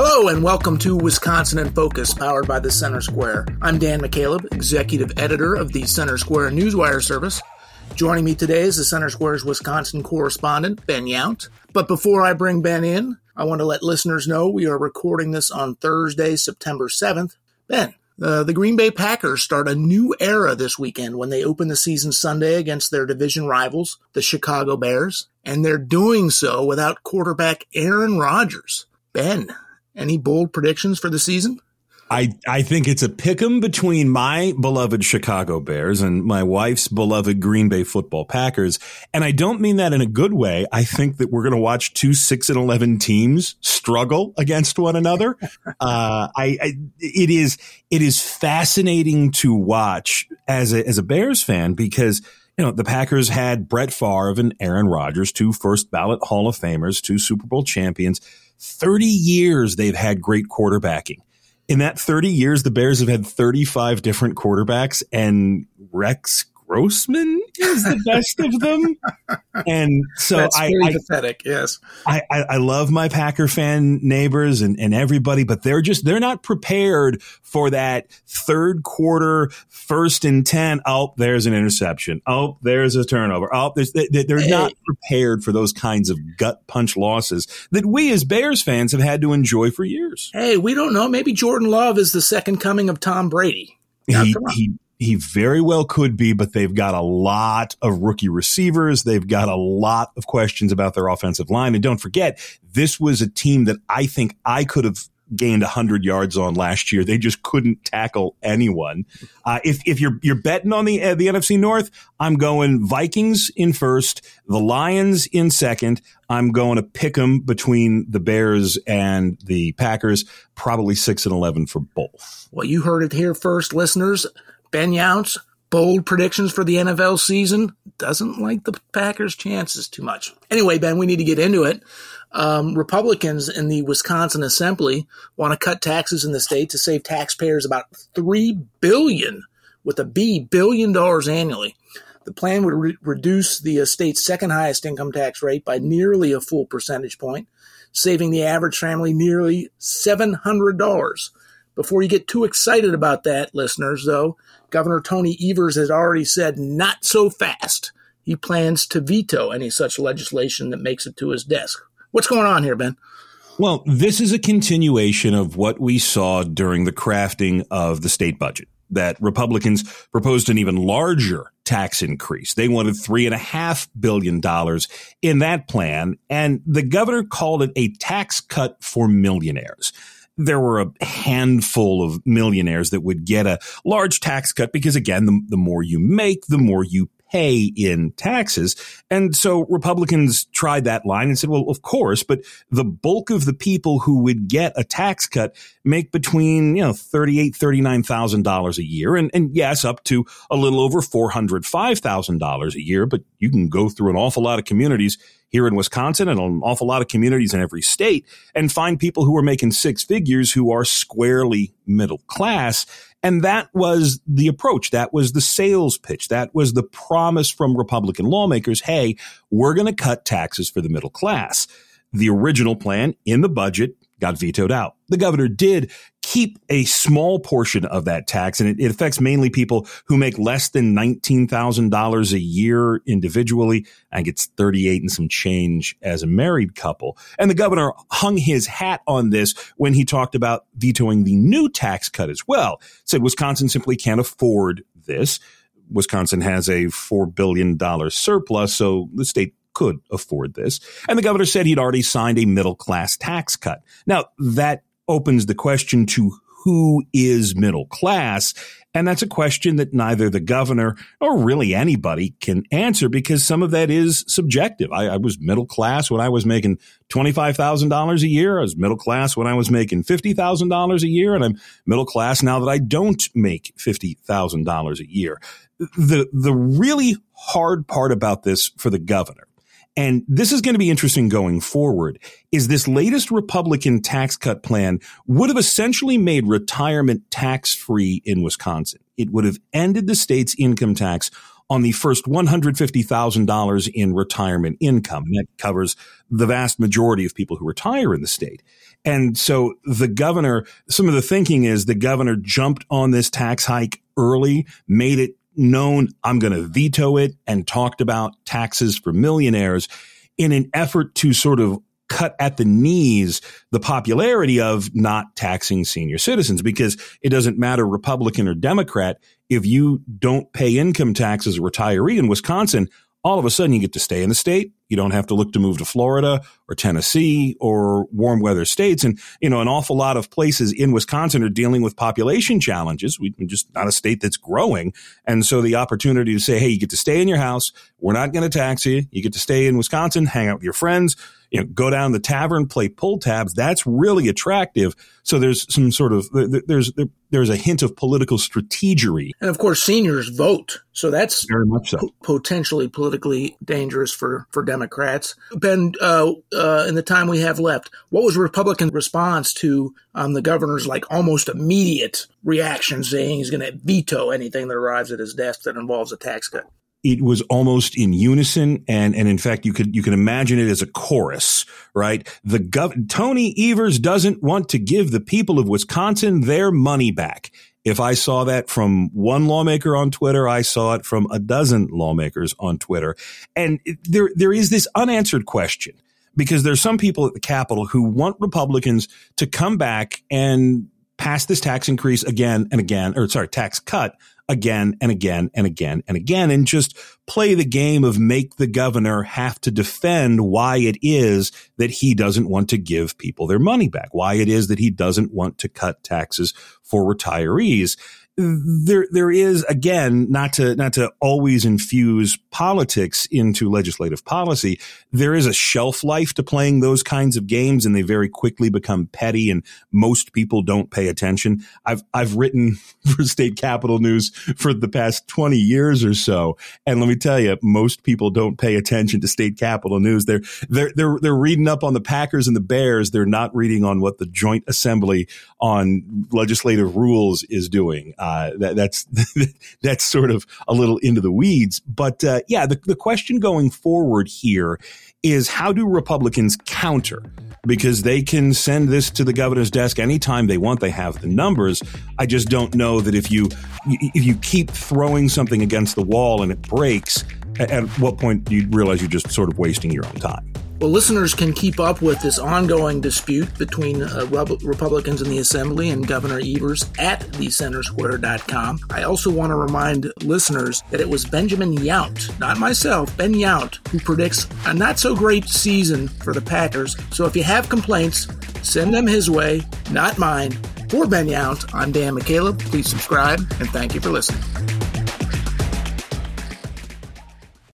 Hello and welcome to Wisconsin in Focus, powered by the Center Square. I'm Dan McCaleb, executive editor of the Center Square Newswire service. Joining me today is the Center Square's Wisconsin correspondent, Ben Yount. But before I bring Ben in, I want to let listeners know we are recording this on Thursday, September 7th. Ben, uh, the Green Bay Packers start a new era this weekend when they open the season Sunday against their division rivals, the Chicago Bears, and they're doing so without quarterback Aaron Rodgers. Ben, any bold predictions for the season? I, I think it's a pick 'em between my beloved Chicago Bears and my wife's beloved Green Bay football Packers. And I don't mean that in a good way. I think that we're going to watch two six and 11 teams struggle against one another. Uh, I, I, it is, it is fascinating to watch as a, as a Bears fan because you know, the Packers had Brett Favre and Aaron Rodgers, two first ballot Hall of Famers, two Super Bowl champions. 30 years they've had great quarterbacking. In that 30 years, the Bears have had 35 different quarterbacks and Rex Grossman is the best of them. And so That's I, I, pathetic, yes. I, I, I love my Packer fan neighbors and, and everybody, but they're just, they're not prepared for that third quarter, first and 10. Oh, there's an interception. Oh, there's a turnover. Oh, there's, they, they're Hey. not prepared for those kinds of gut punch losses that we as Bears fans have had to enjoy for years. Hey, we don't know. Maybe Jordan Love is the second coming of Tom Brady. Now, he, he he very well could be, but they've got a lot of rookie receivers. They've got a lot of questions about their offensive line. And don't forget, this was a team that I think I could have gained 100 yards on last year. They just couldn't tackle anyone. Uh, if, if you're, you're betting on the, uh, the NFC North, I'm going Vikings in first, the Lions in second. I'm going to pick them between the Bears and the Packers, probably six and 11 for both. Well, you heard it here first, listeners. Ben Yount's bold predictions for the NFL season doesn't like the Packers' chances too much. Anyway, Ben, we need to get into it. Um, Republicans in the Wisconsin Assembly want to cut taxes in the state to save taxpayers about three billion with a B billion dollars annually. The plan would re- reduce the uh, state's second highest income tax rate by nearly a full percentage point, saving the average family nearly seven hundred dollars. Before you get too excited about that, listeners, though, Governor Tony Evers has already said not so fast. He plans to veto any such legislation that makes it to his desk. What's going on here, Ben? Well, this is a continuation of what we saw during the crafting of the state budget. That Republicans proposed an even larger tax increase. They wanted three and a half billion dollars in that plan, and the governor called it a tax cut for millionaires. There were a handful of millionaires that would get a large tax cut because, again, the, the more you make, the more you pay in taxes. And so Republicans tried that line and said, well, of course, but the bulk of the people who would get a tax cut make between, you know, $38,000, $39,000 a year. And, and yes, up to a little over $405,000 a year. But you can go through an awful lot of communities here in Wisconsin and an awful lot of communities in every state and find people who are making six figures who are squarely middle class. And that was the approach. That was the sales pitch. That was the promise from Republican lawmakers. Hey, we're going to cut taxes for the middle class. The original plan in the budget got vetoed out. The governor did keep a small portion of that tax, and it, it affects mainly people who make less than $19,000 a year individually. I gets it's 38 and some change as a married couple. And the governor hung his hat on this when he talked about vetoing the new tax cut as well. Said Wisconsin simply can't afford this. Wisconsin has a $4 billion surplus, so the state could afford this. And the governor said he'd already signed a middle class tax cut. Now, that opens the question to who is middle class? And that's a question that neither the governor or really anybody can answer because some of that is subjective. I, I was middle class when I was making $25,000 a year. I was middle class when I was making $50,000 a year. And I'm middle class now that I don't make $50,000 a year. The, the really hard part about this for the governor and this is going to be interesting going forward, is this latest Republican tax cut plan would have essentially made retirement tax free in Wisconsin. It would have ended the state's income tax on the first $150,000 in retirement income. And that covers the vast majority of people who retire in the state. And so the governor, some of the thinking is the governor jumped on this tax hike early, made it known I'm going to veto it and talked about taxes for millionaires in an effort to sort of cut at the knees the popularity of not taxing senior citizens because it doesn't matter Republican or Democrat. If you don't pay income tax as a retiree in Wisconsin, all of a sudden you get to stay in the state. You don't have to look to move to Florida or Tennessee or warm weather states. And, you know, an awful lot of places in Wisconsin are dealing with population challenges. We, are just not a state that's growing. And so the opportunity to say, hey, you get to stay in your house. We're not going to tax you. You get to stay in Wisconsin, hang out with your friends, you know, go down the tavern, play pull tabs. That's really attractive. So there's some sort of there's there's a hint of political strategery, and of course, seniors vote, so that's very much so potentially politically dangerous for for Democrats. Ben, uh, uh, in the time we have left, what was Republican response to um, the governor's like almost immediate reaction, saying he's going to veto anything that arrives at his desk that involves a tax cut? it was almost in unison and and in fact you could you can imagine it as a chorus right? The gov- Tony Evers doesn't want to give the people of Wisconsin their money back. If I saw that from one lawmaker on Twitter I saw it from a dozen lawmakers on Twitter. And there there is this unanswered question because there's some people at the Capitol who want Republicans to come back and pass this tax increase again and again or sorry tax cut again and again and again and again and just play the game of make the governor have to defend why it is that he doesn't want to give people their money back, why it is that he doesn't want to cut taxes for retirees there there is again not to not to always infuse politics into legislative policy there is a shelf life to playing those kinds of games and they very quickly become petty and most people don't pay attention. I've i've written for state capitol news for the past 20 years or so and let me tell you most people don't pay attention to state capitol news. They're they're they're, they're reading up on the packers and the bears. They're not reading on what the joint assembly on legislative rules is doing uh, that, that's that's sort of a little into the weeds. But uh, yeah, the, the question going forward here is how do Republicans counter? Because they can send this to the governor's desk anytime they want. They have the numbers. I just don't know that if you if you keep throwing something against the wall and it breaks, at what point do you realize you're just sort of wasting your own time? Well, listeners can keep up with this ongoing dispute between uh, Republicans in the Assembly and Governor Evers at thecentersquare.com. I also want to remind listeners that it was Benjamin Yount, not myself, Ben Yount, who predicts a not so great season for the Packers. So if you have complaints, send them his way, not mine. For Ben Yount, I'm Dan McCaleb. Please subscribe and thank you for listening.